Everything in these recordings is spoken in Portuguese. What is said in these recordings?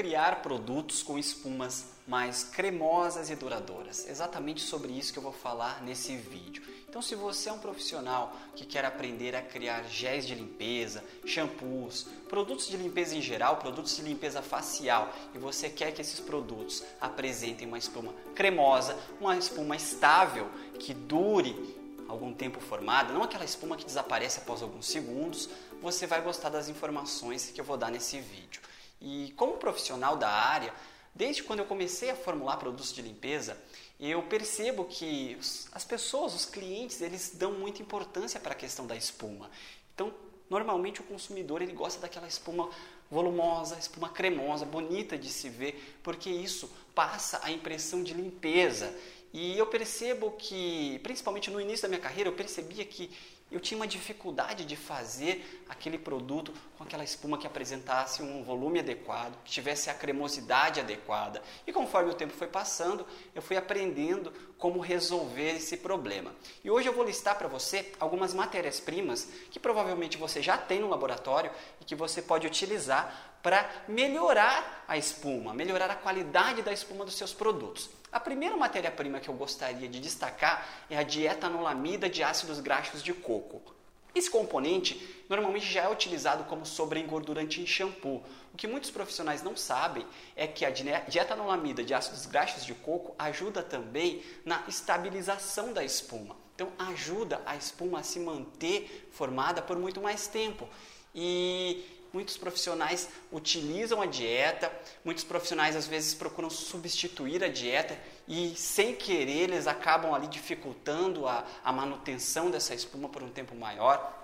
criar produtos com espumas mais cremosas e duradouras. Exatamente sobre isso que eu vou falar nesse vídeo. Então, se você é um profissional que quer aprender a criar géis de limpeza, shampoos, produtos de limpeza em geral, produtos de limpeza facial, e você quer que esses produtos apresentem uma espuma cremosa, uma espuma estável que dure algum tempo formada, não aquela espuma que desaparece após alguns segundos, você vai gostar das informações que eu vou dar nesse vídeo. E como profissional da área, desde quando eu comecei a formular produtos de limpeza, eu percebo que as pessoas, os clientes, eles dão muita importância para a questão da espuma. Então, normalmente o consumidor ele gosta daquela espuma volumosa, espuma cremosa, bonita de se ver, porque isso passa a impressão de limpeza. E eu percebo que, principalmente no início da minha carreira, eu percebia que eu tinha uma dificuldade de fazer aquele produto com aquela espuma que apresentasse um volume adequado, que tivesse a cremosidade adequada. E conforme o tempo foi passando, eu fui aprendendo como resolver esse problema. E hoje eu vou listar para você algumas matérias-primas que provavelmente você já tem no laboratório e que você pode utilizar para melhorar a espuma, melhorar a qualidade da espuma dos seus produtos. A primeira matéria-prima que eu gostaria de destacar é a dietanolamida de ácidos graxos de coco. Esse componente normalmente já é utilizado como sobreengordurante em shampoo. O que muitos profissionais não sabem é que a dietanolamida de ácidos graxos de coco ajuda também na estabilização da espuma. Então ajuda a espuma a se manter formada por muito mais tempo. E muitos profissionais utilizam a dieta, muitos profissionais às vezes procuram substituir a dieta e sem querer eles acabam ali dificultando a, a manutenção dessa espuma por um tempo maior.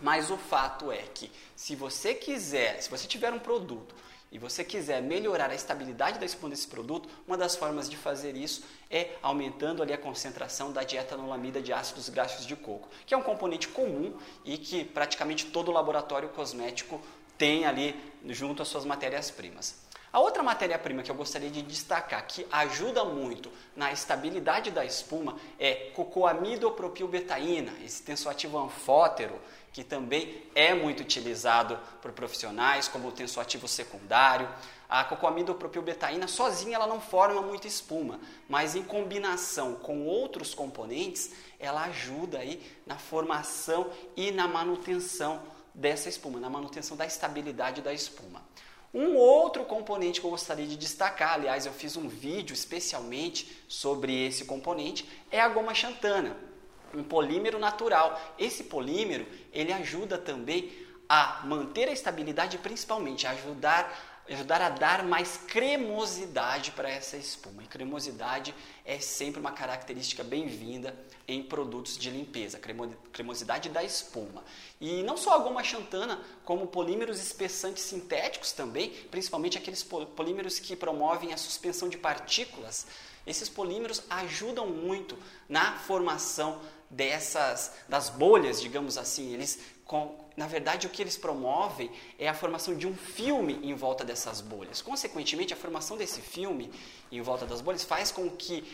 Mas o fato é que se você quiser, se você tiver um produto e você quiser melhorar a estabilidade da espuma desse produto, uma das formas de fazer isso é aumentando ali a concentração da dietanolamida de ácidos graxos de coco, que é um componente comum e que praticamente todo laboratório cosmético tem ali junto às suas matérias-primas. A outra matéria-prima que eu gostaria de destacar, que ajuda muito na estabilidade da espuma, é cocoamidopropilbetaína, esse tensoativo anfótero, que também é muito utilizado por profissionais como tensoativo secundário. A cocoamidopropilbetaína sozinha ela não forma muita espuma, mas em combinação com outros componentes, ela ajuda aí na formação e na manutenção dessa espuma, na manutenção da estabilidade da espuma. Um outro componente que eu gostaria de destacar, aliás, eu fiz um vídeo especialmente sobre esse componente, é a goma xantana, um polímero natural. Esse polímero, ele ajuda também a manter a estabilidade, principalmente a ajudar ajudar a dar mais cremosidade para essa espuma. E cremosidade é sempre uma característica bem-vinda em produtos de limpeza, cremosidade da espuma. E não só a goma xantana, como polímeros espessantes sintéticos também, principalmente aqueles polímeros que promovem a suspensão de partículas, esses polímeros ajudam muito na formação dessas das bolhas, digamos assim. Eles com, na verdade, o que eles promovem é a formação de um filme em volta dessas bolhas. Consequentemente, a formação desse filme em volta das bolhas faz com que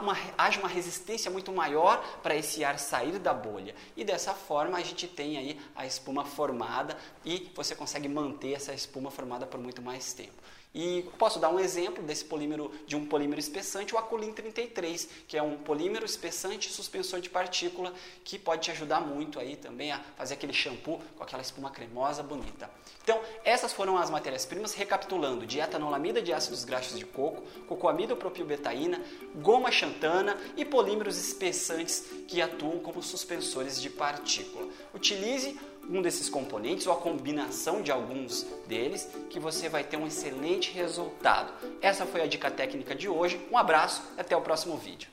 uma, haja uma resistência muito maior para esse ar sair da bolha. E dessa forma a gente tem aí a espuma formada e você consegue manter essa espuma formada por muito mais tempo. E posso dar um exemplo desse polímero, de um polímero espessante, o Aculin 33, que é um polímero espessante suspensor de partícula que pode te ajudar muito aí também a fazer aquele shampoo com aquela espuma cremosa bonita. Então, essas foram as matérias-primas, recapitulando: dietanolamida de ácidos graxos de coco, cocoamidopropilbetaína, goma xantana e polímeros espessantes que atuam como suspensores de partícula. Utilize um desses componentes ou a combinação de alguns deles que você vai ter um excelente resultado. Essa foi a dica técnica de hoje. Um abraço até o próximo vídeo.